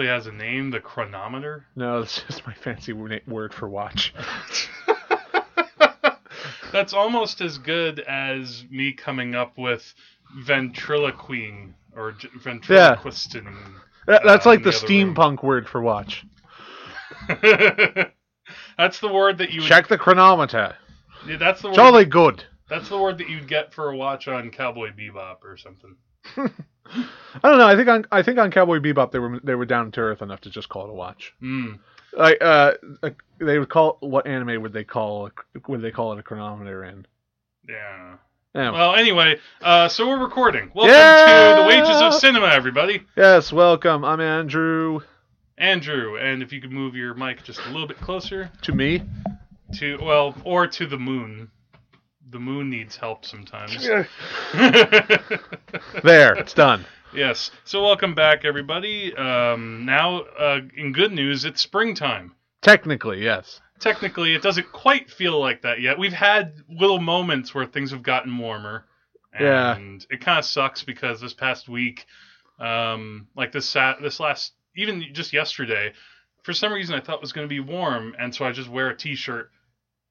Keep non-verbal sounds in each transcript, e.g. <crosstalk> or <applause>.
actually has a name, the chronometer. No, it's <laughs> just my fancy word for watch. <laughs> That's almost as good as me coming up with ventriloquine or ventriloquistin. That- That's uh, like the room. steampunk word for watch. <laughs> that's the word that you would, Check the chronometer. yeah, that's the word Jolly good. that's the word that you'd get for a watch on Cowboy Bebop or something. I don't know. I think on I think on Cowboy Bebop they were they were down to earth enough to just call it a watch. Mm. Like uh, they would call what anime would they call would they call it a chronometer in? Yeah. Anyway. Well, anyway, uh, so we're recording. Welcome Yeah! to the Wages of Cinema, everybody. yes, welcome. I'm Andrew. Andrew, and if you could move your mic just a little bit closer To me. to well, or to the moon. The moon needs help sometimes. <laughs> There, it's done. yes. So welcome back, everybody. Um, now, uh, in good news, it's springtime. Technically, yes. Technically, it doesn't quite feel like that yet. We've had little moments where things have gotten warmer. Yeah. And it kind of sucks because this past week, um, like this sat this last even just yesterday, for some reason I thought it was going to be warm, and so I just wear a t-shirt,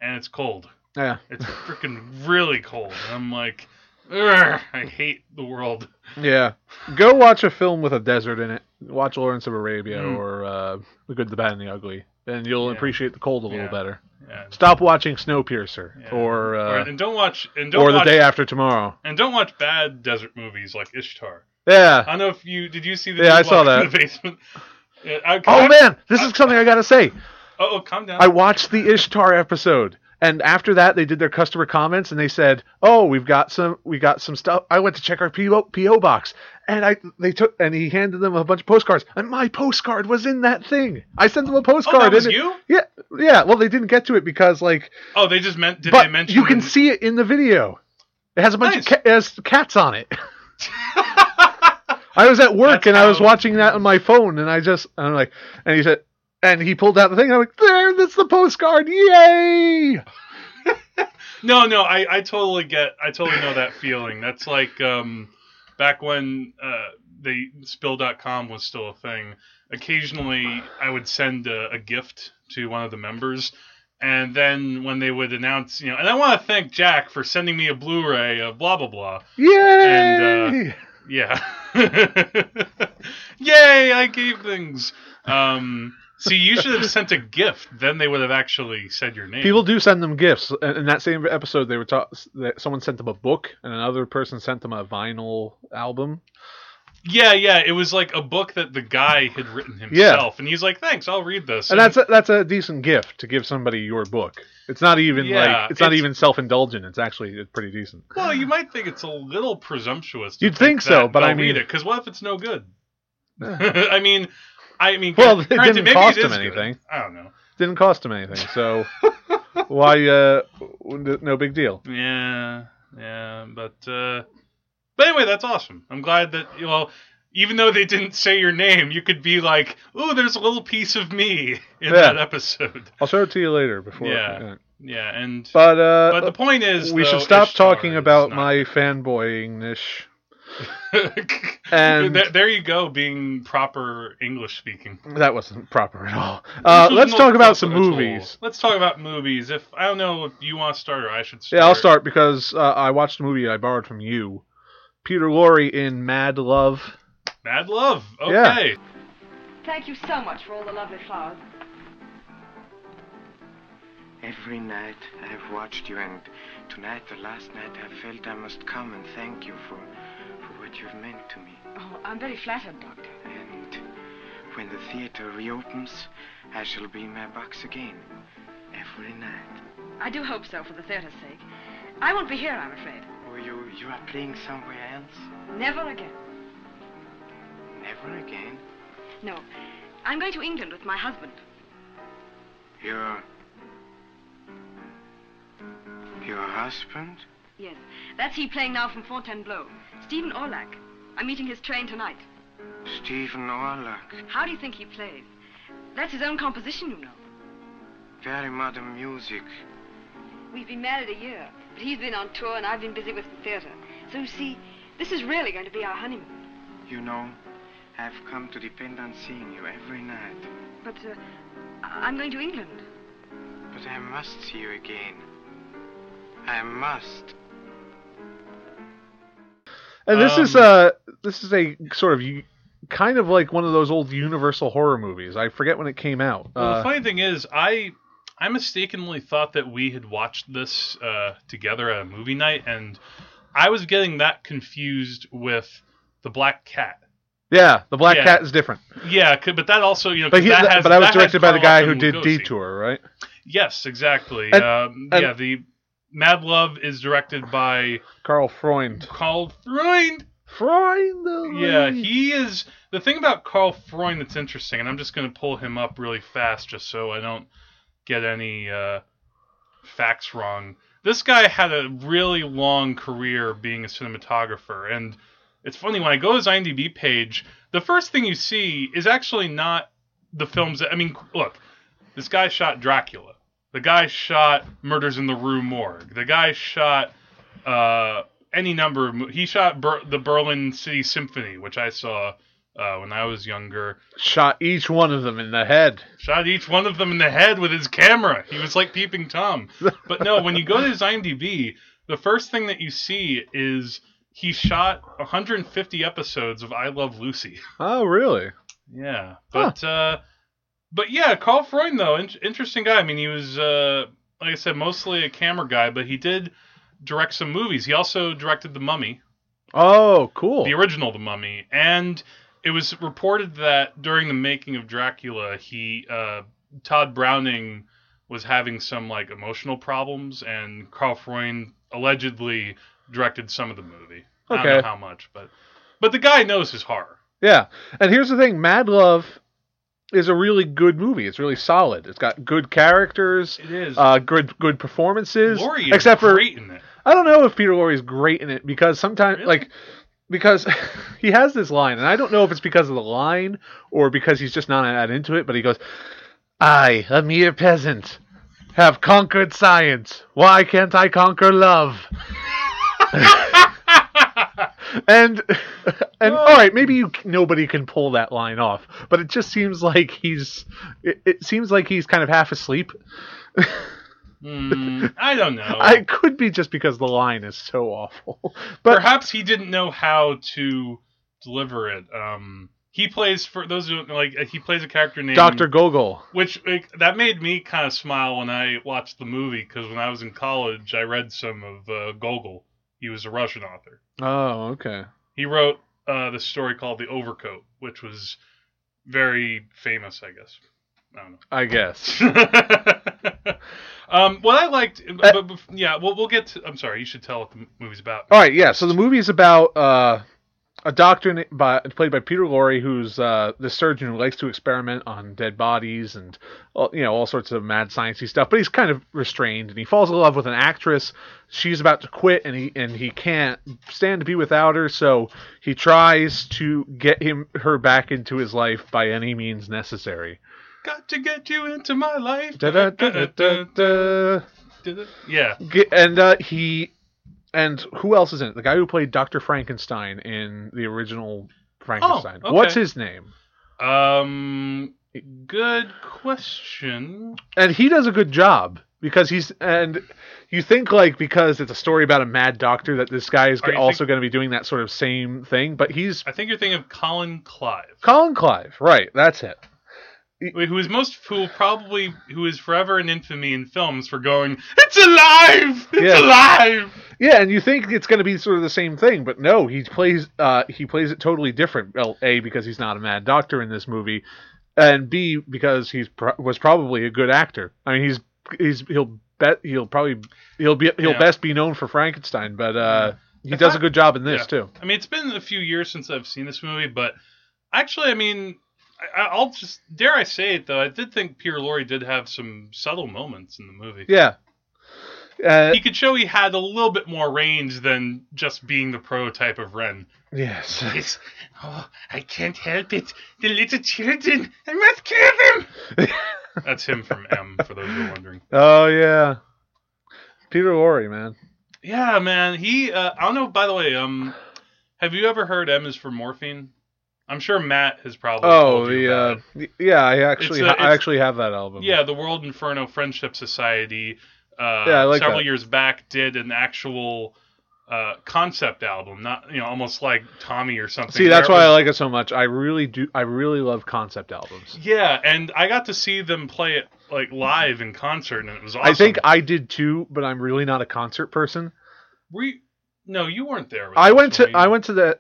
and it's cold. Yeah. It's freaking really cold. And I'm like, Ugh, I hate the world. Yeah. Go watch a film with a desert in it. Watch Lawrence of Arabia Mm. or uh, The Good, the Bad, and the Ugly. And you'll Yeah. appreciate the cold a little Yeah. better. Yeah. Stop watching Snowpiercer or uh, and don't watch and don't or The Day After Tomorrow. and don't watch bad desert movies like Ishtar. Yeah. I don't know if you did you see the Yeah, I saw Locked in that. the basement. <laughs> Yeah, I- Oh I- man, this is something I gotta say. Oh, calm down. I watched the Ishtar episode, and after that, they did their customer comments, and they said, "Oh, we've got some, we got some stuff." I went to check our PO, PO box, and I they took and he handed them a bunch of postcards, and my postcard was in that thing. I sent them a postcard. oh, that was and it- you? Yeah, yeah. Well, they didn't get to it because like, Oh, they just meant. Did they but mention? you can the- see it in the video. It has a bunch Nice. of ca- has cats on it. <laughs> I was at work That's and I was watching that on my phone, and I just and I'm like, and he said, and he pulled out the thing. And I'm like, there, that's the postcard, yay! <laughs> No, no, I, I totally get, I totally know that feeling. That's like um, back when uh, the spill.com was still a thing. Occasionally, I would send a, a gift to one of the members, and then when they would announce, you know, and I want to thank Jack for sending me a Blu-ray of blah blah blah. Yay! And, uh, Yeah. <laughs> Yay! I gave things. Um, see, you should have sent a gift. Then they would have actually said your name. People do send them gifts. In in that same episode, they were ta- that someone sent them a book, and another person sent them a vinyl album. Yeah, yeah. It was like a book that the guy had written himself, and he's like, "Thanks, I'll read this." And that's a, that's a decent gift to give somebody your book. It's not even Yeah, like it's not it's- even self indulgent. It's actually it's pretty decent. well, you might think it's a little presumptuous. To You'd think so, that but I mean- read it because what if it's no good? <laughs> I mean, I mean, Well, it granted, didn't cost him is good. anything. I don't know. Didn't cost him anything, so <laughs> why? Uh, no big deal. Yeah, yeah, but uh, but anyway, that's awesome. I'm glad that well, even though they didn't say your name, you could be like, "Oh, there's a little piece of me in Yeah. that episode." I'll show it to you later. Before, Yeah. Yeah, and But uh, but the point is, we though, should stop Ishtar talking is about not- my fanboyingness. And And- there, there you go, being proper English speaking. That wasn't proper at all. Uh, let's talk about some proper at all. movies. Let's talk about movies. If I don't know if you want to start or I should start. Yeah, I'll start because uh, I watched a movie I borrowed from you. Peter Lorre in Mad Love. Mad Love. Yeah. Okay. Thank you so much for all the lovely flowers. Every night I've watched you, and tonight, the last night, I felt I must come and thank you for, for what you've meant to me. Oh, I'm very flattered, Doctor. And when the theater reopens, I shall be in my box again. Every night. I do hope so for the theater's sake. I won't be here, I'm afraid. Oh, you, you are playing somewhere else? Never again. Never again. No. I'm going to England with my husband. Your. Your husband? Yes. That's he playing now from Fontainebleau. Stephen Orlac. I'm meeting his train tonight. Stephen Orlac. How do you think he plays? That's his own composition, you know. Very modern music. We've been married a year, but he's been on tour and I've been busy with the theater. So you see, this is really going to be our honeymoon. You know, I've come to depend on seeing you every night. But uh, I'm going to England. But I must see you again. I must. And this is Um, uh this is a sort of kind of like one of those old Universal horror movies. I forget when it came out. Well, the Uh, funny thing is, I I mistakenly thought that we had watched this uh, together at a movie night, and I was getting that confused with the Black Cat. yeah, the Black yeah. Cat is different. Yeah, but that also, you know, But, he, that has, but I was directed by the guy who did Lugosi. Detour, right? Yes, exactly. And- um, and- yeah, the Mad Love is directed by Karl Freund. Karl Freund. Freund. Yeah, he is. The thing about Karl Freund that's interesting, and I'm just going to pull him up really fast just so I don't get any uh, facts wrong. This guy had a really long career being a cinematographer, and it's funny when I go to his IMDb page, the first thing you see is actually not the films that. I mean, look, this guy shot Dracula. The guy shot Murders in the Rue Morgue. The guy shot uh, any number of. mo- He shot Ber- the Berlin City Symphony, which I saw uh, when I was younger. shot each one of them in the head. Shot each one of them in the head with his camera. He was like peeping tom. But no, when you go to his IMDb, the first thing that you see is he shot 150 episodes of I Love Lucy. Oh, really? Yeah, but uh, but yeah, Karl Freund though, in- interesting guy. I mean, he was uh, like I said, mostly a camera guy, but he did direct some movies. He also directed The Mummy, Oh, cool. the original The Mummy, and it was reported that during the making of Dracula, he uh, Tod Browning was having some like emotional problems, and Karl Freund allegedly directed some of the movie. Okay. I don't know how much, but but the guy knows his horror. Yeah, and here's the thing: Mad Love is a really good movie. It's really solid. It's got good characters, It is. uh, good good performances. Lorre is except for in it. I don't know if Peter Lorre is great in it because sometimes Really? like because <laughs> he has this line, and I don't know if it's because of the line or because he's just not that into it. But he goes, "I, a mere peasant, have conquered science. Why can't I conquer love?" <laughs> <laughs> and <laughs> and all right, maybe you nobody can pull that line off, but it just seems like he's it, it seems like he's kind of half asleep. Hmm, I don't know. <laughs> I could be just because the line is so awful, <laughs> but Perhaps he didn't know how to deliver it. Um, he plays for those who like he plays a character named Doctor Gogol. which like, that made me kind of smile when I watched the movie because when I was in college I read some of uh, Gogol. He was a Russian author. Oh, okay. He wrote uh, this story called The Overcoat, which was very famous, I guess. I don't know. I guess. <laughs> um, what I liked, but, but yeah, we'll we'll get to. I'm sorry, you should tell what the movie's about. All right, yeah. So the movie is about uh, a doctor by, played by Peter Lorre, who's uh, the surgeon who likes to experiment on dead bodies and all, you know all sorts of mad sciencey stuff. But he's kind of restrained, and he falls in love with an actress. She's about to quit, and he and he can't stand to be without her. So he tries to get him her back into his life by any means necessary. Got to get you into my life. Da-da-da-da-da. <laughs> Yeah. And uh, he and who else is in it? The guy who played Doctor Frankenstein in the original Frankenstein. okay. What's his name? Um. Good question. And he does a good job because he's and you think like because it's a story about a mad doctor that this guy is also going to be doing that sort of same thing, but he's I think you're thinking of Colin Clive, Colin Clive, right? That's it. Who is most who probably who is forever in infamy in films for going, "It's alive! It's Yeah. alive!" Yeah, and you think it's going to be sort of the same thing, but no, he plays uh, he plays it totally different. Well, a because he's not a mad doctor in this movie, and b because he's pro- was probably a good actor. I mean, he's he's he'll bet he'll probably he'll be he'll Yeah. best be known for Frankenstein, but uh, he If does I- a good job in this Yeah. too. I mean, it's been a few years since I've seen this movie, but actually, I mean, I, I'll just dare I say it though, I did think Peter Lorre did have some subtle moments in the movie. Yeah. Uh, He could show he had a little bit more range than just being the prototype of Ren. yes. <laughs> It's, oh, I can't help it. The little children, I must kill them. <laughs> That's him from M, for those who are wondering. Oh yeah. Peter Lorre, man. Yeah, man. He, uh, I don't know. By the way, um, have you ever heard M is for morphine? I'm sure Matt has probably. Oh, the uh, it. yeah, I actually a- I actually have that album. Yeah, the World Inferno Friendship Society. Uh, Yeah, I like several that. years back, did an actual uh, concept album, not you know, almost like Tommy or something. See, that's why I like it so much. I really do. I really love concept albums. Yeah, and I got to see them play it like live in concert, and it was awesome. I think I did too, but I'm really not a concert person. Were you, no, you weren't there. With I went to? I went to the.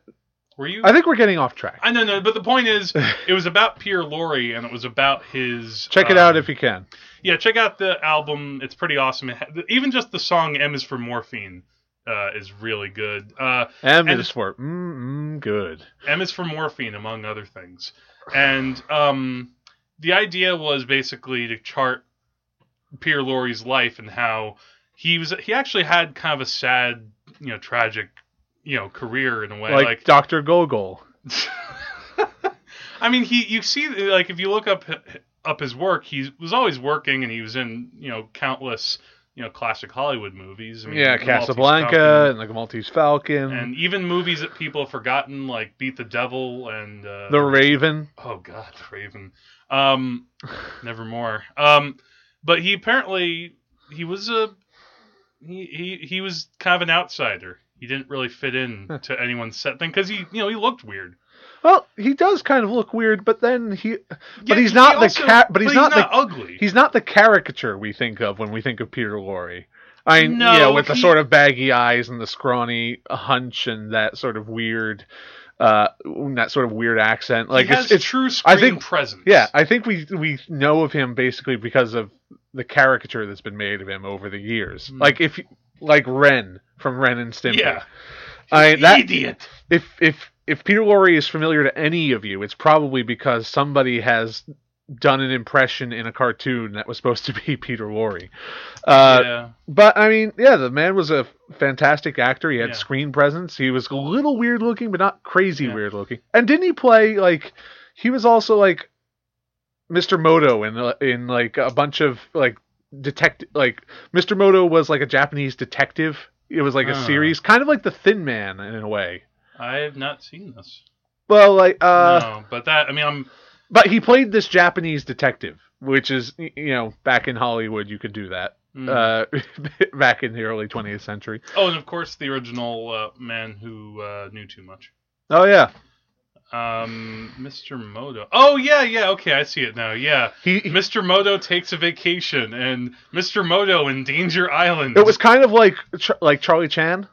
Were you? I think we're getting off track. I know, no, but the point is, <laughs> it was about Pierre Lorre, and it was about his. Check it um, out if you can. Yeah, check out the album. It's pretty awesome. It ha- even just the song "M is for Morphine" uh, is really good. Uh, M is for mm, good. M is for morphine, among other things. And um, the idea was basically to chart Pierre Lorre's life and how he was. He actually had kind of a sad, you know, tragic, you know, career in a way. Like, Like, Doctor Gogol. <laughs> I mean, he you see like if you look up up his work, he was always working, and he was in you know countless you know classic Hollywood movies. I mean, Yeah, The Casablanca Falcon, and like Maltese Falcon, and even movies that people have forgotten, like Beat the Devil and uh, The Raven. Oh God, Raven. Um, <laughs> nevermore. Um, but he apparently he was a he he he was kind of an outsider. He didn't really fit in to anyone's set thing because he you know he looked weird. Well, he does kind of look weird, but then he, but he's he not the cat. ca- but he's not the ugly. he's not the caricature we think of when we think of Peter Lorre. I mean, No, yeah, with the he- sort of baggy eyes and the scrawny hunch and that sort of weird, uh, that sort of weird accent. Like he has it's, it's true screen I think- presence. yeah, I think we we know of him basically because of the caricature that's been made of him over the years. Hmm. Like if like Ren from Ren and Stimpy. yeah. I that Idiot. if if if Peter Lorre is familiar to any of you, it's probably because somebody has done an impression in a cartoon that was supposed to be <laughs> Peter Lorre. Uh, yeah. But I mean, yeah, the man was a fantastic actor. He had Yeah. screen presence. He was a little weird looking, but not crazy Yeah. weird looking. And didn't he play like? He was also like Mr. Moto in uh, in like a bunch of like detective. Like Mr. Moto was like a Japanese detective. It was like a Ah. series, kind of like the Thin Man in a way. I have not seen this. Well, like uh, no, but that I mean I'm but he played this Japanese detective, which is you know back in Hollywood you could do that. mm. Uh, <laughs> back in the early 20th century. oh, and of course the original uh, man who uh, knew too much. Oh yeah, Um, Mr. Moto. Oh yeah, yeah. Okay, I see it now. Yeah, he. he- Mr. Moto takes a vacation, and Mr. Moto in Danger Island. it was kind of like like Charlie Chan,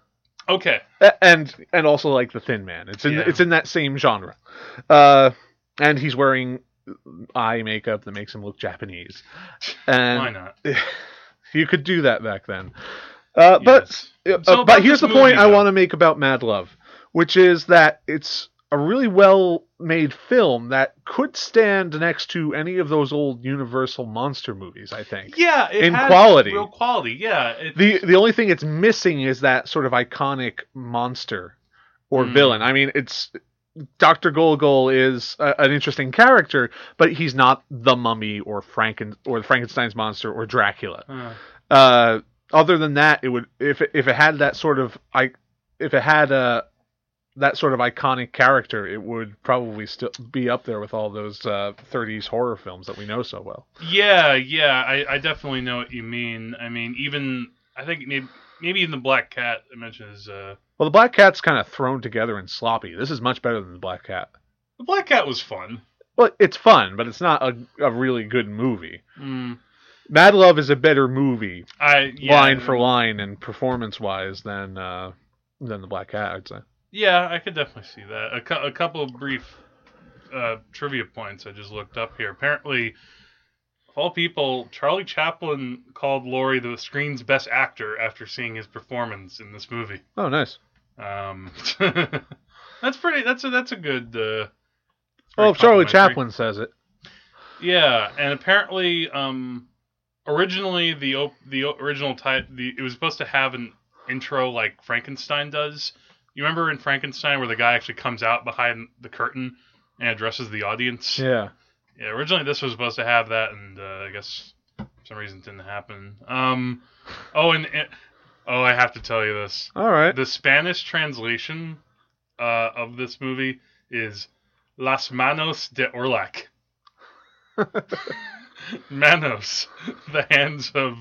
okay. and and also like the Thin Man. It's in Yeah. it's in that same genre. Uh, and he's wearing eye makeup that makes him look Japanese. And Why not? <laughs> you could do that back then. Uh, but Yes. Uh, So but here's the point I want to make about Mad Love, which is that it's a really well made film that could stand next to any of those old Universal monster movies, I think. Yeah, it in has quality. real quality. Yeah. It, The the only thing it's missing is that sort of iconic monster or Mm. villain. I mean, it's Dr. Golgol is a, an interesting character, but he's not the mummy or Franken or Frankenstein's monster or Dracula uh, uh, other than that, it would if it, if it had that sort of I if it had a that sort of iconic character, it would probably still be up there with all those uh, 30s horror films that we know so well. yeah, yeah. I, I definitely know what you mean. I mean, even I think maybe maybe even the Black Cat I mentioned is uh, Well, the Black Cat's kind of thrown together and sloppy. This is much better than the Black Cat. the Black Cat was fun. Well, it's fun, but it's not a, a really good movie. Mm, Mad Love is a better movie, I yeah, line for line and performance wise, than uh, than the Black Cat. I'd say. Yeah, I could definitely see that. A, cou- a couple of brief uh, trivia points I just looked up here. Apparently, of all people, Charlie Chaplin called Lorre the screen's best actor after seeing his performance in this movie. Oh, nice. Um, <laughs> that's pretty. That's a that's a good. Uh, Well, Charlie. Chaplin says it. Yeah, and apparently, um, originally the op- the original type the it was supposed to have an intro like Frankenstein does. You remember in Frankenstein where the guy actually comes out behind the curtain and addresses the audience? Yeah. Yeah, originally this was supposed to have that, and uh, I guess for some reason it didn't happen. Um, oh, and it, oh, I have to tell you this: All right. the Spanish translation uh, of this movie is Las Manos de Orlac. <laughs> <laughs> Manos, the hands of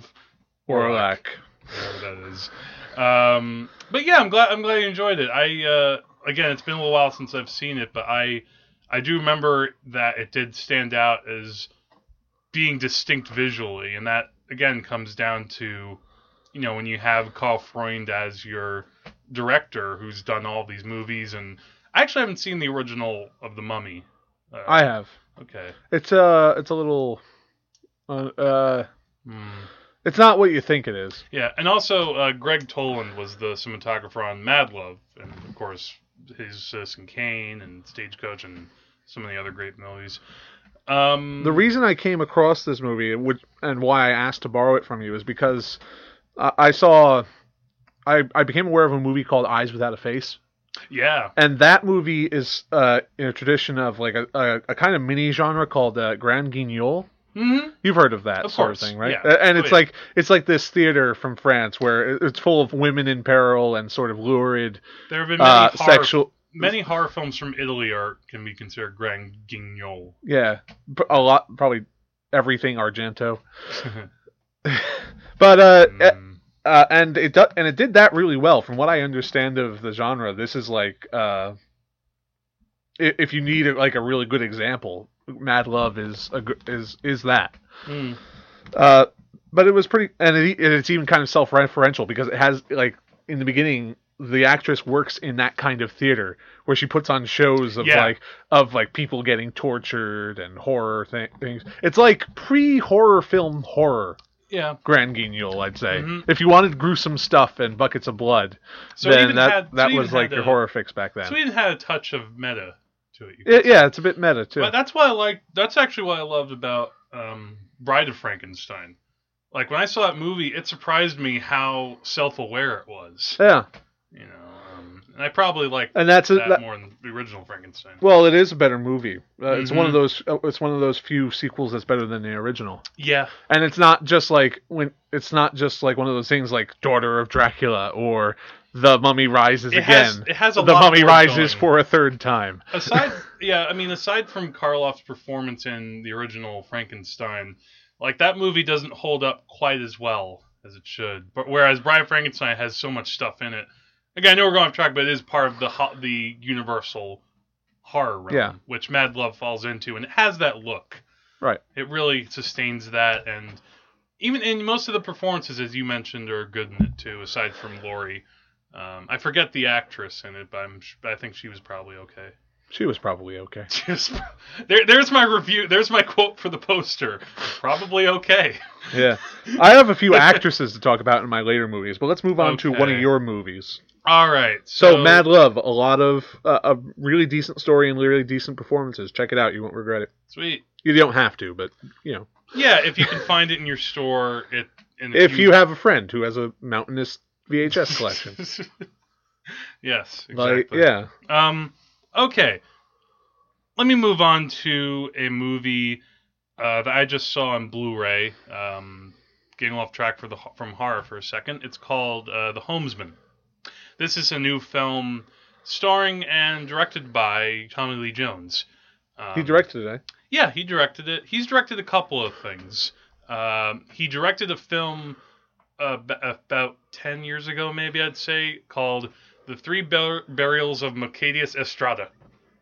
Orlac. Orlac. whatever that is. Um, but yeah, I'm glad I'm glad you enjoyed it. I uh, again, it's been a little while since I've seen it, but I I do remember that it did stand out as being distinct visually, and that again comes down to you know when you have Karl Freund as your director, who's done all these movies, and I actually haven't seen the original of The Mummy. Uh, I have. okay. It's uh it's a little uh, uh Hmm. It's not what you think it is. Yeah, and also uh, Gregg Toland was the cinematographer on Mad Love, and of course his Citizen Kane and Stagecoach and some of the other great movies. Um, The reason I came across this movie which, and why I asked to borrow it from you is because I, I saw I, I became aware of a movie called Eyes Without a Face. yeah, And that movie is uh, in a tradition of like a, a, a kind of mini genre called uh, Grand Guignol. Hmm You've heard of that Of sort course, of thing, right? yeah. And Oh, it's yeah. like it's like this theater from France where it's full of women in peril and sort of lurid there have been many uh, horror, sexual. many horror films from Italy are can be considered grand guignol. Yeah, a lot, probably everything Argento. <laughs> <laughs> But uh, Mm, uh, and it do- and it did that really well. From what I understand of the genre, this is like uh, if you need like a really good example, Mad Love is a, is is that. mm. Uh, but it was pretty, and, it, and it's even kind of self-referential because it has like in the beginning, the actress works in that kind of theater where she puts on shows of Yeah. like of like people getting tortured and horror thi- things. It's like pre-horror film horror. Yeah. Grand Guignol, I'd say. Mhm. If you wanted gruesome stuff and buckets of blood, So then that had- that was like had your horror fix back then. So it had a touch of meta to it. It- yeah, it's a bit meta too. But that's what I like. That's actually what I loved about um, Bride of Frankenstein. Like when I saw that movie, it surprised me how self-aware it was. yeah, You know, and I probably like and that's a, that, that, more than the original Frankenstein. well, it is a better movie. Uh, It's one of Mhm. those. uh, It's one of those few sequels that's better than the original. Yeah, And it's not just like when it's not just like one of those things like Daughter of Dracula or The Mummy Rises it again. has it has a the lot Mummy more Rises going. for a third time. aside <laughs> yeah i mean aside from karloff's performance in the original frankenstein like that movie doesn't hold up quite as well as it should but whereas brian frankenstein has so much stuff in it again i know we're going off track but it is part of the ho- the universal horror realm Yeah. which mad love falls into and it has that look Right. it really sustains that and even in most of the performances as you mentioned are good in it too aside from lorre um, I forget the actress in it, but I'm, sh- I think she was probably okay. She was probably okay. <laughs> Just there, there's my review. There's my quote for the poster. Probably okay. <laughs> Yeah. I have a few actresses to talk about in my later movies, but let's move on to one of your movies. All right. So, Mad Love, a lot of uh, a really decent story and really decent performances. Check it out; you won't regret it. Sweet. You don't have to, but you know, Yeah, if you can find it in your store, it. If you have a friend who has a mountainous VHS collection, <laughs> yes. Exactly. like yeah, Um. Okay. Let me move on to a movie uh, that I just saw on Blu-ray. Um, getting off track for the from horror for a second. It's called uh, The Homesman. This is a new film starring and directed by Tommy Lee Jones. Um, he directed it. Eh? Yeah, he directed it. He's directed a couple of things. Um, he directed a film uh, about 10 years ago, maybe I'd say, called The Three Bur- Burials of Melquiades Estrada,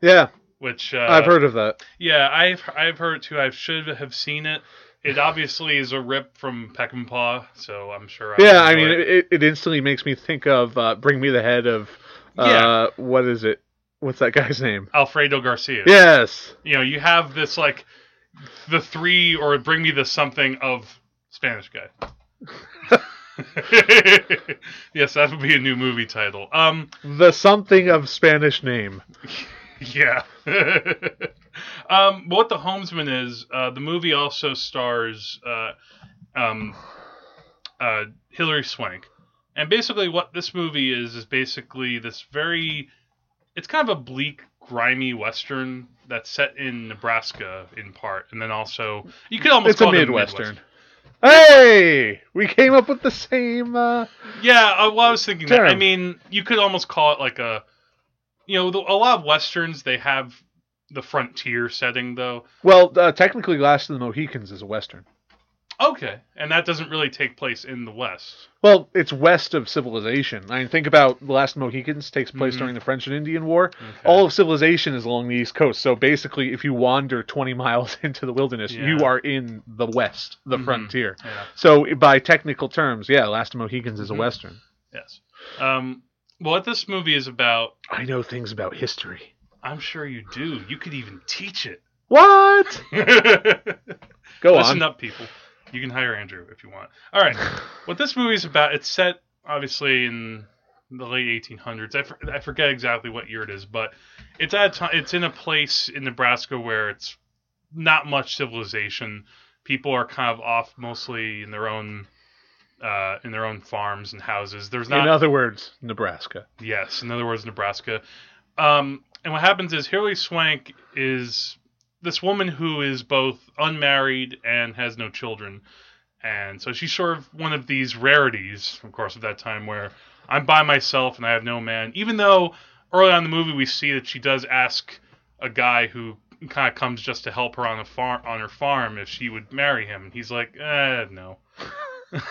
Yeah, which. Uh, I've heard of that. Yeah, I've, I've heard too. I should have seen it. It obviously is a rip from Peckinpah, so I'm sure. I'll Yeah, I mean, it. it, it instantly makes me think of uh, "Bring Me the Head" of uh, Yeah. what is it? What's that guy's name? Alfredo Garcia. Yes, You know, you have this, like, the three, or bring me the something of Spanish guy. <laughs> <laughs> yes, that would be a new movie title. Um, the something of Spanish name. <laughs> yeah. <laughs> um, what the Homesman is, uh, the movie also stars uh, um, uh, Hilary Swank, and basically what this movie is is basically this very, it's kind of a bleak, grimy western that's set in Nebraska in part, and then also you could almost It's a call it midwestern. Hey, we came up with the same. Uh, Yeah, uh, well, I was thinking that. I mean, you could almost call it like a, you know, a lot of westerns they have the frontier setting though. Well, uh, technically, Last of the Mohicans is a western. Okay, and that doesn't really take place in the West. Well, it's west of civilization. I mean, think about The Last Mohicans takes place Mhm. during the French and Indian War. Okay. All of civilization is along the east coast. So basically, if you wander 20 <laughs> miles into the wilderness, you are in the west, the Mhm. frontier. yeah. So by technical terms, yeah, Last Mohicans is a Mhm. western. Yes. Um, well, what this movie is about, I know things about history. I'm sure you do. You could even teach it. What? <laughs> Go Listen on. up, people. You can hire Andrew if you want. All right. <sighs> what this movie is about, it's set obviously in the late 1800s. I, for, I forget exactly what year it is, but it's at a time, it's in a place in Nebraska where it's not much civilization. People are kind of off mostly in their own uh, in their own farms and houses. There's not In other words, Nebraska. Yes, in other words, Nebraska. Um, and what happens is Hilary Swank is this woman who is both unmarried and has no children. And so she's sort of one of these rarities, of course, of that time where I'm by myself and I have no man. Even though early on in the movie we see that she does ask a guy who kind of comes just to help her on a farm on her farm if she would marry him. And he's like, eh, no. <laughs>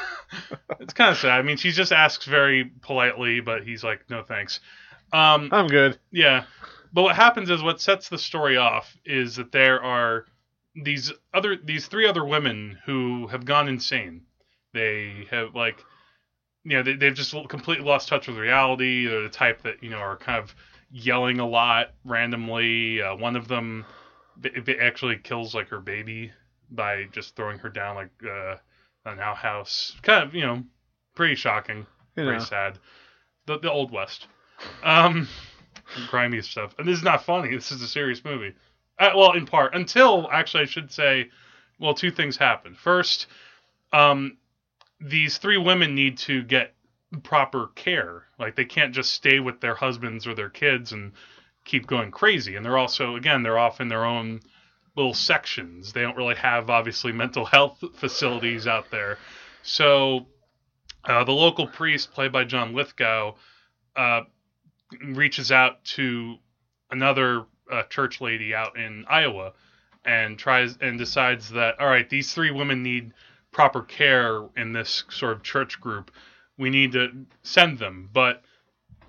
it's kind of sad. I mean, she just asks very politely, but he's like, no thanks. Um, I'm good. yeah. But what happens is what sets the story off is that there are these other these three other women who have gone insane. They have like you know, they, they've just completely lost touch with reality. They're the type that, you know, are kind of yelling a lot randomly. Uh, one of them b- actually kills like her baby by just throwing her down like uh, an outhouse. Kind of, you know, pretty shocking You pretty know. sad. The the old west, um, grimy stuff. And this is not funny. This is a serious movie. Uh, well, in part until actually I should say, well, two things happen. First, um, these three women need to get proper care. Like they can't just stay with their husbands or their kids and keep going crazy. And they're also again they're off in their own little sections. They don't really have obviously mental <laughs> health facilities out there. So uh, the local priest, played by John Lithgow, uh, reaches out to another uh, church lady out in Iowa and tries and decides that all right, these three women need proper care in this sort of church group. We need to send them, but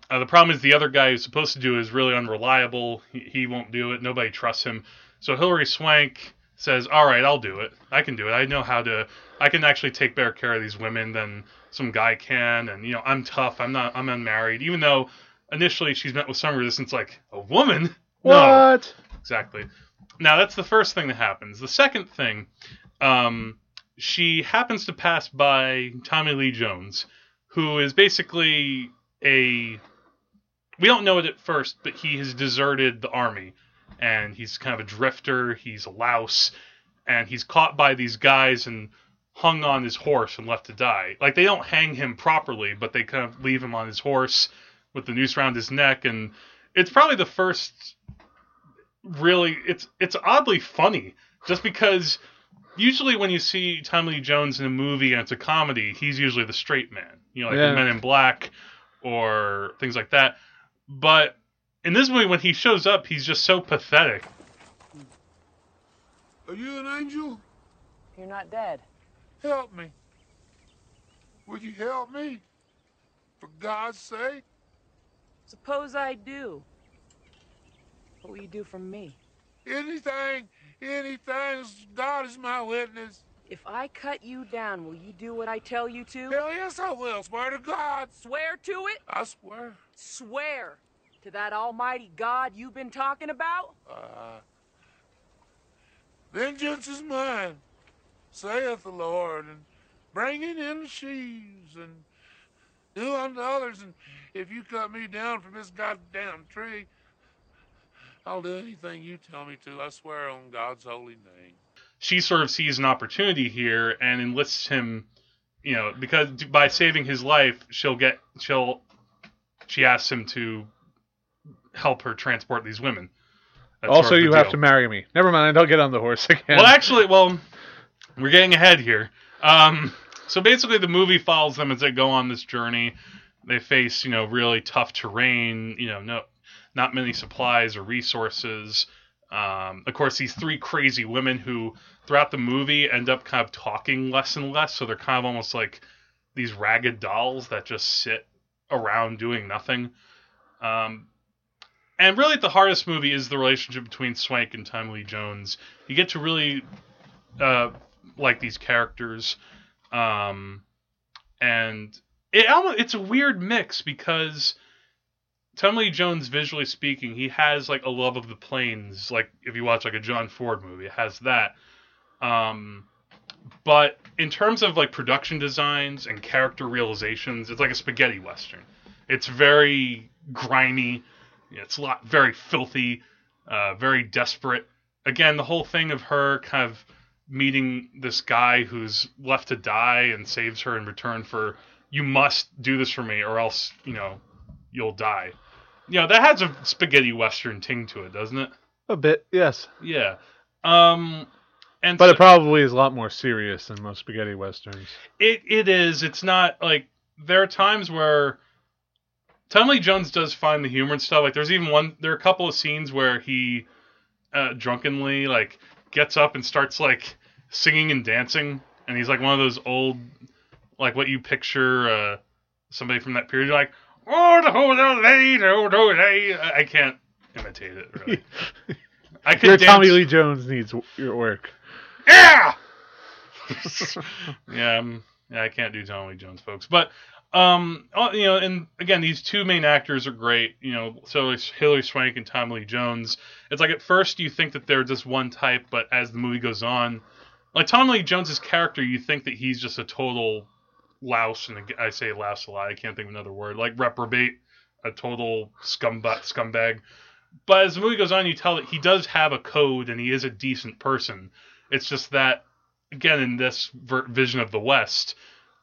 uh, the problem is the other guy who's supposed to do it is really unreliable. He, he won't do it. Nobody trusts him. So Hilary Swank says, "All right, I'll do it. I can do it. I know how to. I can actually take better care of these women than some guy can. And you know, I'm tough. I'm not. I'm unmarried. Even though initially she's met with some resistance, like a woman. No, What? exactly. Now that's the first thing that happens. The second thing, um, she happens to pass by Tommy Lee Jones, who is basically a. We don't know it at first, but he has deserted the army, and he's kind of a drifter. He's a louse, and he's caught by these guys and hung on his horse and left to die. Like they don't hang him properly, but they kind of leave him on his horse with the noose around his neck, and it's probably the first really it's it's oddly funny just because usually when you see Tommy Lee Jones in a movie and it's a comedy, he's usually the straight man, you know, like Yeah. in Men in Black or things like that. But in this movie, when he shows up, he's just so pathetic. Are you an angel? You're not dead. Help me. Would you help me? For God's sake? Suppose I do. What will you do for me? Anything, anything. God is my witness. If I cut you down, will you do what I tell you to? Hell yes, I will. Swear to God. Swear to it? I swear. Swear to that almighty God you've been talking about? Uh, vengeance is mine, saith the Lord, and bringing in the sheaves, and do unto others. And if you cut me down from this goddamn tree, I'll do anything you tell me to. I swear on God's holy name. She sort of sees an opportunity here and enlists him, you know, because by saving his life, she'll get she'll she asks him to help her transport these women. That's also, sort of the you have to marry me. Never mind. I'll get on the horse again. Well, actually, well, we're getting ahead here. Um, so basically, the movie follows them as they go on this journey. They face, you know, really tough terrain. You know, no, not many supplies or resources. Um, of course, these three crazy women who, throughout the movie, end up kind of talking less and less. So they're kind of almost like these ragged dolls that just sit around doing nothing. Um, and really, the hardest movie is the relationship between Swank and Lee Jones. You get to really uh, like these characters, um, and it almost it's a weird mix because Tommy Jones, visually speaking, he has like a love of the plains. Like if you watch like a John Ford movie, it has that. Um, but in terms of like production designs and character realizations, it's like a spaghetti western. It's very grimy. It's a lot very filthy, uh, very desperate. Again, the whole thing of her kind of meeting this guy who's left to die and saves her in return for you must do this for me or else you know you'll die. You know that has a spaghetti western ting to it, doesn't it? A bit, yes. Yeah. Um, and But so- it probably is a lot more serious than most spaghetti westerns. It it is. It's not like there are times where Tommy Lee Jones does find the humor and stuff. Like there's even one. There are a couple of scenes where he uh, drunkenly like gets up and starts like singing and dancing, and he's like one of those old like what you picture uh, somebody from that period. You're like oh the whole lady, oh the lady. I I can't imitate it really. <laughs> I could Your dance. Tommy Lee Jones needs your work. Yeah. <laughs> yeah, um, yeah, I can't do Tommy Lee Jones, folks. But um, oh, you know, and again, these two main actors are great. You know, so is Hilary Swank and Tommy Lee Jones. It's like at first you think that they're just one type, but as the movie goes on, like Tommy Lee Jones's character, you think that he's just a total louse, and I say louse a lot. I can't think of another word, like reprobate, a total scumbag, scumbag. But as the movie goes on, you tell that he does have a code and he is a decent person. It's just that, again, in this ver- vision of the West,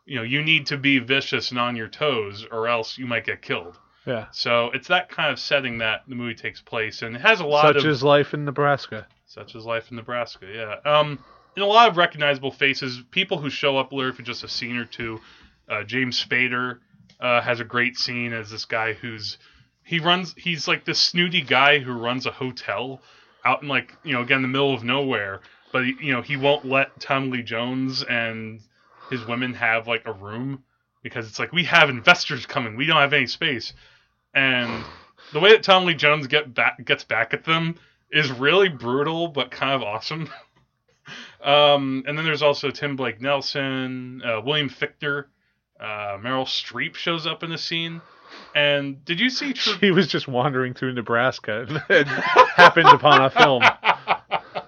you know, you need to be vicious and on your toes, or else you might get killed. Yeah. So it's that kind of setting that the movie takes place, and it has a lot Such of as life in Nebraska. such as life in Nebraska. Yeah. Um, and a lot of recognizable faces, people who show up literally for just a scene or two. Uh, James Spader uh, has a great scene as this guy who's he runs. He's like this snooty guy who runs a hotel out in like you know again the middle of nowhere. But you know he won't let Tom Lee Jones and his women have like a room because it's like we have investors coming. We don't have any space. And the way that Tom Lee Jones get back gets back at them is really brutal but kind of awesome. <laughs> um, and then there's also Tim Blake Nelson, uh, William Fichtner, uh, Meryl Streep shows up in the scene. And did you see <laughs> True? He was just wandering through Nebraska and, and happened upon a film. <laughs>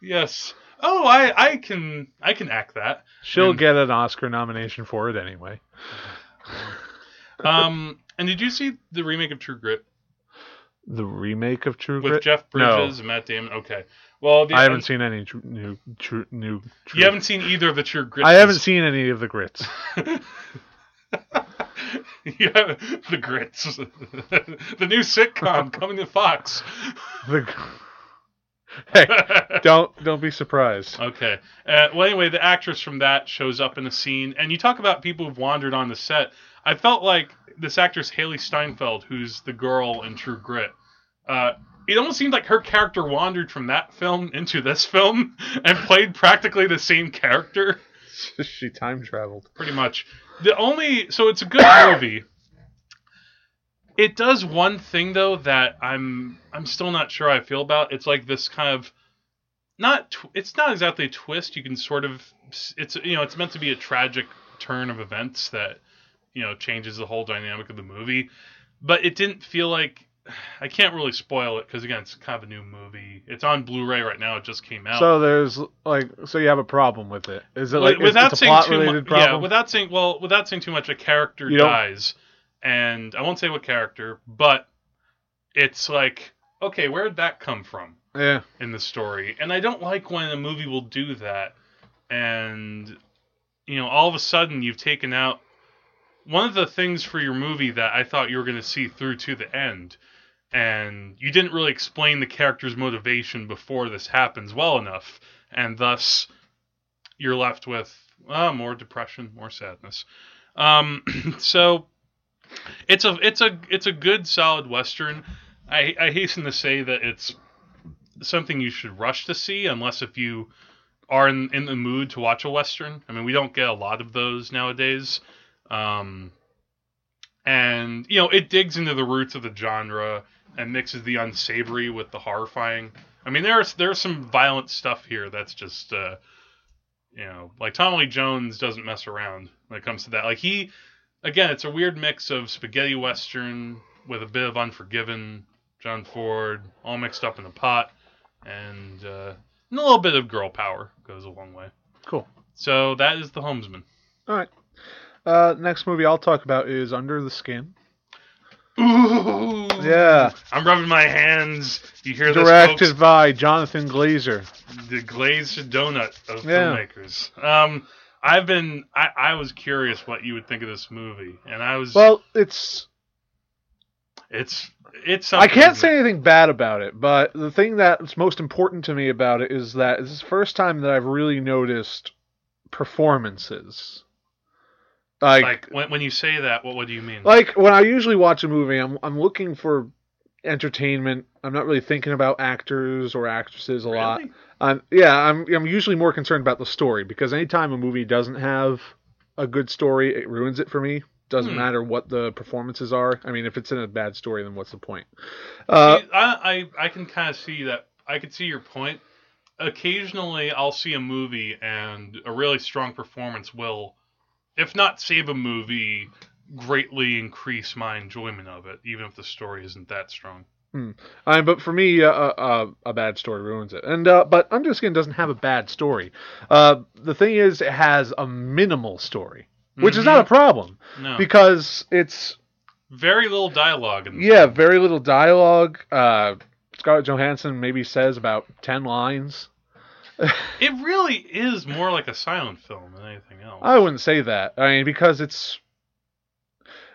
yes. Oh, I I can I can act that. She'll And- get an Oscar nomination for it anyway. <laughs> Um, and did you see the remake of True Grit The remake of True with Grit? Jeff Bridges and Matt Damon? Okay. Well, the, I haven't seen any tr- new true new. True. You haven't seen either of the True Grit. I haven't seen any of the grits. <laughs> yeah, the grits. <laughs> the new sitcom coming to Fox. The- <laughs> hey, don't don't be surprised. Okay. Uh, well, anyway, the actress from that shows up in the scene, and you talk about people who've wandered on the set. I felt like this actress Hailee Steinfeld, who's the girl in True Grit. Uh, it almost seemed like her character wandered from that film into this film <laughs> and played practically the same character. <laughs> she time traveled. pretty much. The only so it's a good <coughs> movie. It does one thing though that I'm I'm still not sure I feel about. It's like this kind of not tw- it's not exactly a twist. You can sort of it's you know it's meant to be a tragic turn of events that you know changes the whole dynamic of the movie, but it didn't feel like I can't really spoil it because again it's kind of a new movie. It's on Blu-ray right now. It just came out. So there's like so you have a problem with it. Is it like without it's a saying plot too related much, problem? yeah, without saying well, without saying too much, a character You dies, and I won't say what character, but it's like, okay, where did that come from yeah. in the story? And I don't like when a movie will do that, and you know, all of a sudden you've taken out one of the things for your movie that I thought you were going to see through to the end. And you didn't really explain the character's motivation before this happens well enough, and thus you're left with uh, more depression, more sadness. Um, <clears throat> so it's a it's a it's a good solid western. I I hasten to say that it's something you should rush to see unless if you are in, in the mood to watch a western. I mean, we don't get a lot of those nowadays. Um, and you know, it digs into the roots of the genre and mixes the unsavory with the horrifying. I mean, there's there's some violent stuff here that's just uh, you know, like Tommy Lee Jones doesn't mess around when it comes to that. Like he, again, it's a weird mix of spaghetti western with a bit of Unforgiven, John Ford, all mixed up in a pot, and, uh, and a little bit of girl power goes a long way. Cool. So that is the Homesman. All right. Uh, next movie I'll talk about is Under the Skin. Ooh, Yeah. I'm rubbing my hands. You hear this, Directed by Jonathan Glazer. the glazed donut of Yeah. filmmakers. Um, I've been, I, I was curious what you would think of this movie, and I was, Well, it's it's, it's. I can't say anything bad about it, but the thing that's most important to me about it is that this is the first time that I've really noticed performances. Like, like, when, when you say that, what, what do you mean? Like when I usually watch a movie, I'm I'm looking for entertainment. I'm not really thinking about actors or actresses a lot. I'm yeah, I'm I'm usually more concerned about the story because anytime a movie doesn't have a good story, it ruins it for me. Doesn't Hmm. matter what the performances are. I mean, if it's in a bad story, then what's the point? Uh, See, I, I I can kind of see that. I can see your point. Occasionally, I'll see a movie and a really strong performance will, if not save a movie, greatly increase my enjoyment of it, even if the story isn't that strong. I mean, but for me, uh, uh, a bad story ruins it. And uh, but Underskin doesn't have a bad story. Uh, the thing is, it has a minimal story, which is not a problem No, because it's very little dialogue. In yeah, very little dialogue. Uh, Scarlett Johansson maybe says about ten lines. it really is more like a silent film than anything else. I wouldn't say that. I mean, because it's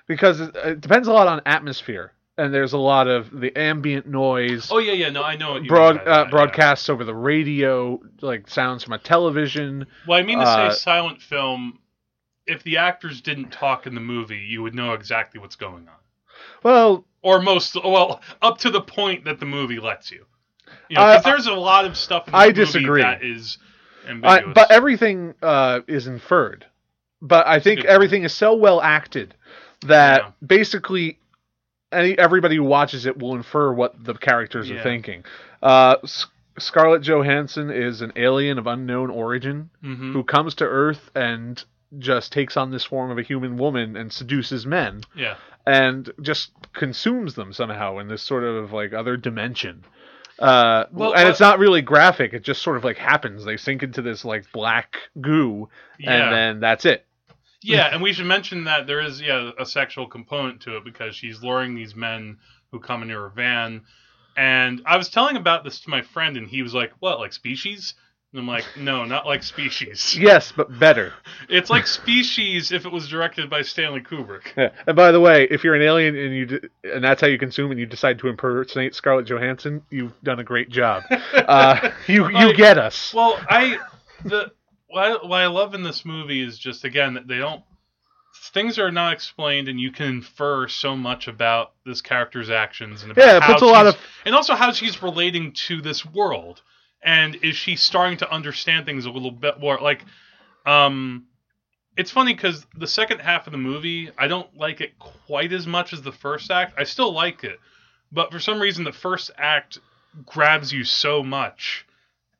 because it, it depends a lot on atmosphere, and there's a lot of the ambient noise. oh yeah, yeah, no, I know Broad, by uh, that, yeah. broadcasts over the radio, like sounds from a television. Well, I mean to uh, say silent film. If the actors didn't talk in the movie, you would know exactly what's going on. Well, or most well up to the point that the movie lets you. You know, 'cause there's a lot of stuff in the I movie disagree. that is I, but everything uh, is inferred. But I think everything is so well acted that Yeah. basically any everybody who watches it will infer what the characters are thinking. Uh, S- Scarlett Johansson is an alien of unknown origin Mhm. who comes to Earth and just takes on this form of a human woman and seduces men yeah, and just consumes them somehow in this sort of like other dimension. Uh, Well, and uh, it's not really graphic; it just sort of like happens. They sink into this like black goo, yeah, and then that's it. Yeah. And we should mention that there is yeah a sexual component to it because she's luring these men who come into her van. And I was telling about this to my friend, and he was like, "What, like species?" And I'm like, "No, not like species. <laughs> Yes, but better. <laughs> It's like species if it was directed by Stanley Kubrick." Yeah. And by the way, if you're an alien and you d- and that's how you consume, and you decide to impersonate Scarlett Johansson, you've done a great job. <laughs> Uh, you you Like- get us. Well, I the what I, what I love in this movie is just again that they don't things are not explained and you can infer so much about this character's actions and about Yeah, it how puts a lot of- and also how she's relating to this world. And is she starting to understand things a little bit more? Like um it's funny because the second half of the movie i don't like it quite as much as the first act. I still like it. But for some reason the first act grabs you so much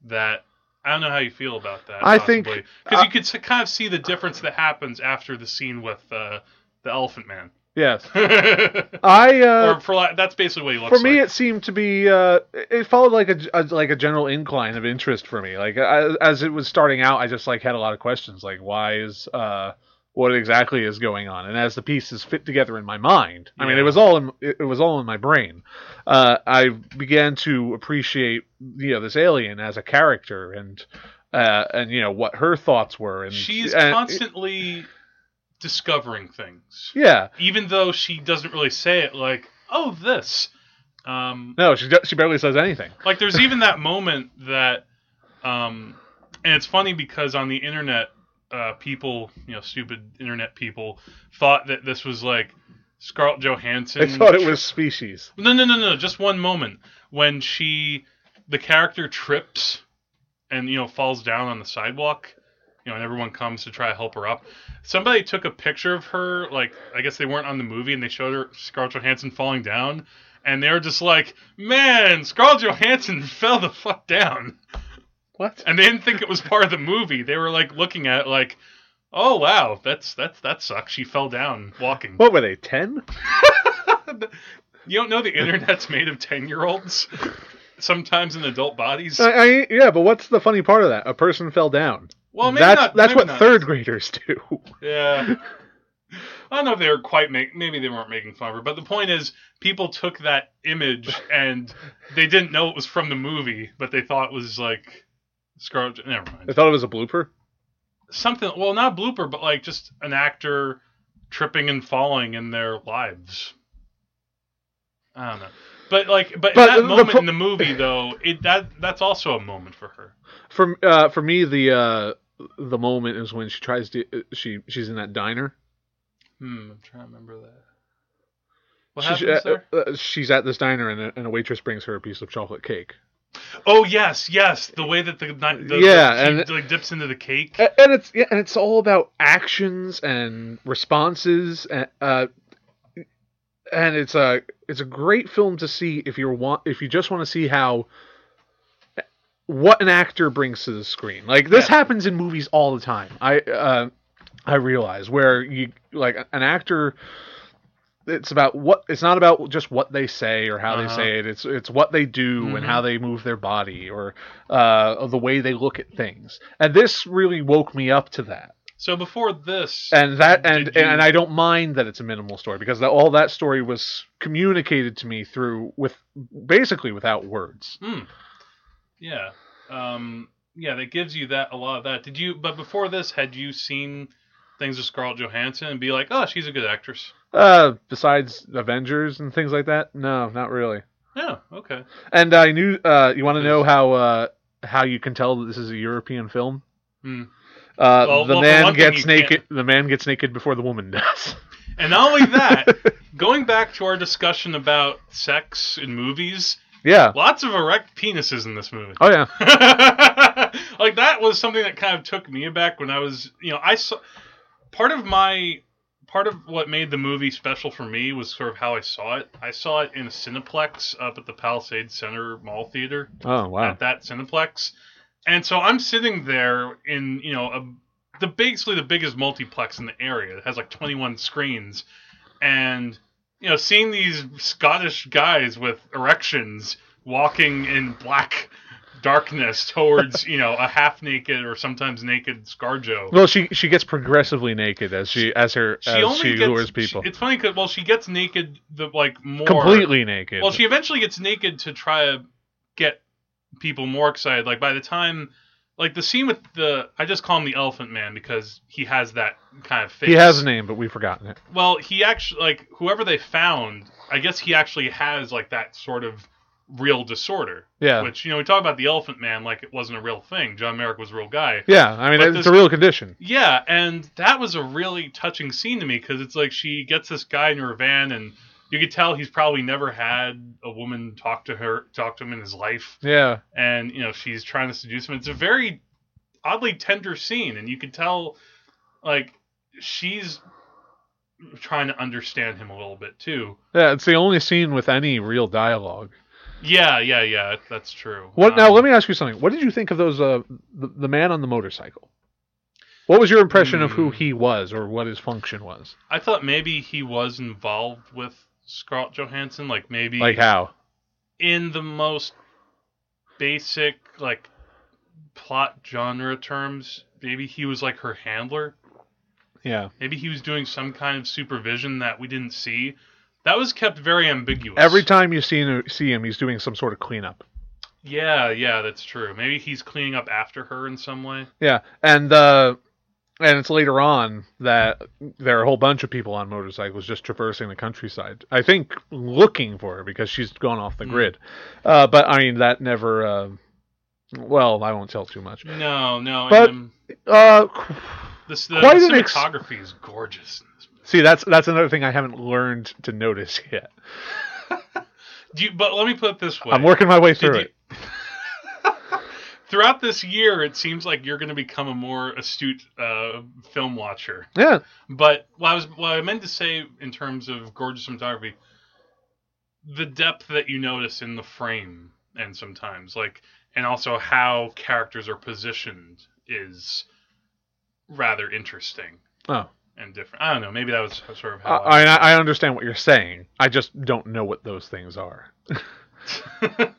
that I don't know how you feel about that. I think- because uh, you could kind of see the difference that happens after the scene with uh, the Elephant Man. Yes, <laughs> I. Uh, for that's basically what he looks for me, like. it seemed to be. Uh, it followed like a, a like a general incline of interest for me. Like I, as it was starting out, I just like had a lot of questions. Like, why is uh, what exactly is going on? And as the pieces fit together in my mind, I mean, it was all in it, it was all in my brain. Uh, I began to appreciate you know this alien as a character and. Uh, and you know what her thoughts were, and She's and- constantly discovering things, yeah. even though she doesn't really say it. Like, oh, this. Um, No, she she barely says anything. Like there's even that moment that um and it's funny because on the internet uh people, you know, stupid internet people thought that this was like Scarlett Johansson. I thought it was species. No, no, no, no, just one moment when she the character trips and you know falls down on the sidewalk, you know, and everyone comes to try to help her up. Somebody took a picture of her, like I guess they weren't on the movie, and they showed her Scarlett Johansson falling down, and they were just like, "Man, Scarlett Johansson <laughs> fell the fuck down," What? and they didn't think it was part of the movie. They were like looking at it like, "Oh wow, that's that's that sucks. She fell down walking." What were they? Ten? <laughs> You don't know the internet's made of ten year olds, sometimes in adult bodies. I, I, yeah, but what's the funny part of that? A person fell down. Well, maybe that's not. that's maybe what not. third graders do. <laughs> Yeah. I don't know if they were quite make. Maybe they weren't making fun of her, but the point is, people took that image and they didn't know it was from the movie, but they thought it was like Scarlett. Never mind. I thought it was a blooper. Something. Well, not a blooper, but like just an actor tripping and falling in their lives. I don't know. But like, but, But the that moment po- in the movie, though, it that that's also a moment for her. For uh, for me, the uh, the moment is when she tries to she she's in that diner. Hmm. I'm trying to remember that. What She's, happens uh, there? uh, she's at this diner and a, and a waitress brings her a piece of chocolate cake. Oh yes, yes. The way that the, the, the Yeah, she, and- like dips into the cake. And it's yeah, and it's all about actions and responses and uh and it's a it's a great film to see if you want if you just want to see how what an actor brings to the screen. Like this Yeah. happens in movies all the time. I uh I realize where you like an actor it's about what it's not about just what they say or how they Uh-huh. say it it's it's what they do Mhm. and how they move their body or uh the way they look at things and this really woke me up to that So before this, and that and you- and I don't mind that it's a minimal story because that, all that story was communicated to me through with basically without words Hmm. Yeah. Um. Yeah, that gives you that a lot of that. Did you? But before this, had you seen things with Scarlett Johansson and be like, oh, she's a good actress? Uh besides Avengers and things like that no not really Yeah. Okay. and I knew uh you want to know how uh how you can tell that this is a European film Hmm. Uh, Well- the well, man gets naked. The man gets naked before the woman does. <laughs> And not only that, <laughs> going back to our discussion about sex in movies, yeah. lots of erect penises in this movie. Oh yeah. <laughs> like that was something that kind of took me aback when I was, you know, I saw part of my part of what made the movie special for me was sort of how I saw it. I saw it in a Cineplex up at the Palisades Center Mall Theater Oh wow. at that Cineplex, and so I'm sitting there in you know a, the basically the biggest multiplex in the area. It has like 21 screens, and you know seeing these Scottish guys with erections walking in black darkness towards you know a half naked or sometimes naked ScarJo. Well, she she gets progressively naked as she as her She as she gets, lures people. she- it's funny because well she gets naked the like more Completely naked. Well, she eventually gets naked to try to get people more excited. Like by the time, like the scene with the, I just call him the Elephant Man because he has that kind of face. he has a name, but we've forgotten it. Well, he actually like whoever they found. I guess he actually has like that sort of real disorder. Yeah. Which you know we talk about the Elephant Man like it wasn't a real thing. John Merrick was a real guy. Yeah. I mean, But it's this- a real condition. Yeah, and that was a really touching scene to me because it's like she gets this guy in her van, and you could tell he's probably never had a woman talk to her, talk to him in his life, Yeah. and you know she's trying to seduce him. It's a very oddly tender scene, and you could tell, like, she's trying to understand him a little bit too. Yeah. It's the only scene with any real dialogue. Yeah, yeah, yeah. That's true. What now? Um, Let me ask you something. What did you think of those? Uh, the, the man on the motorcycle. What was your impression of who Hmm. he was, or what his function was? I thought maybe he was involved with Scarlett Johansson, like maybe Like how? in the most basic like plot genre terms maybe he was like her handler Yeah. maybe he was doing some kind of supervision that we didn't see that was kept very ambiguous Every time you see him, see him, he's doing some sort of cleanup. yeah yeah that's true maybe he's cleaning up after her in some way Yeah, and uh, and it's later on that there are a whole bunch of people on motorcycles just traversing the countryside. I think looking for her because she's gone off the Hmm. grid. Uh, but I mean that never. Uh, well, I won't tell too much. no no But- um, Uh, this the, the an ex- cinematography is gorgeous in this movie. See, that's that's another thing I haven't learned to notice yet. <laughs> Do you, but let me put it this way I'm working my way Did through you- it. <laughs> throughout this year, it seems like you're going to become a more astute uh, film watcher. Yeah. But what I was what I meant to say in terms of gorgeous cinematography, the depth that you notice in the frame, and sometimes like, and also how characters are positioned is rather interesting Oh. And different. I don't know. Maybe that was sort of how. I, I I understand what you're saying. I just don't know what those things are. <laughs> <laughs>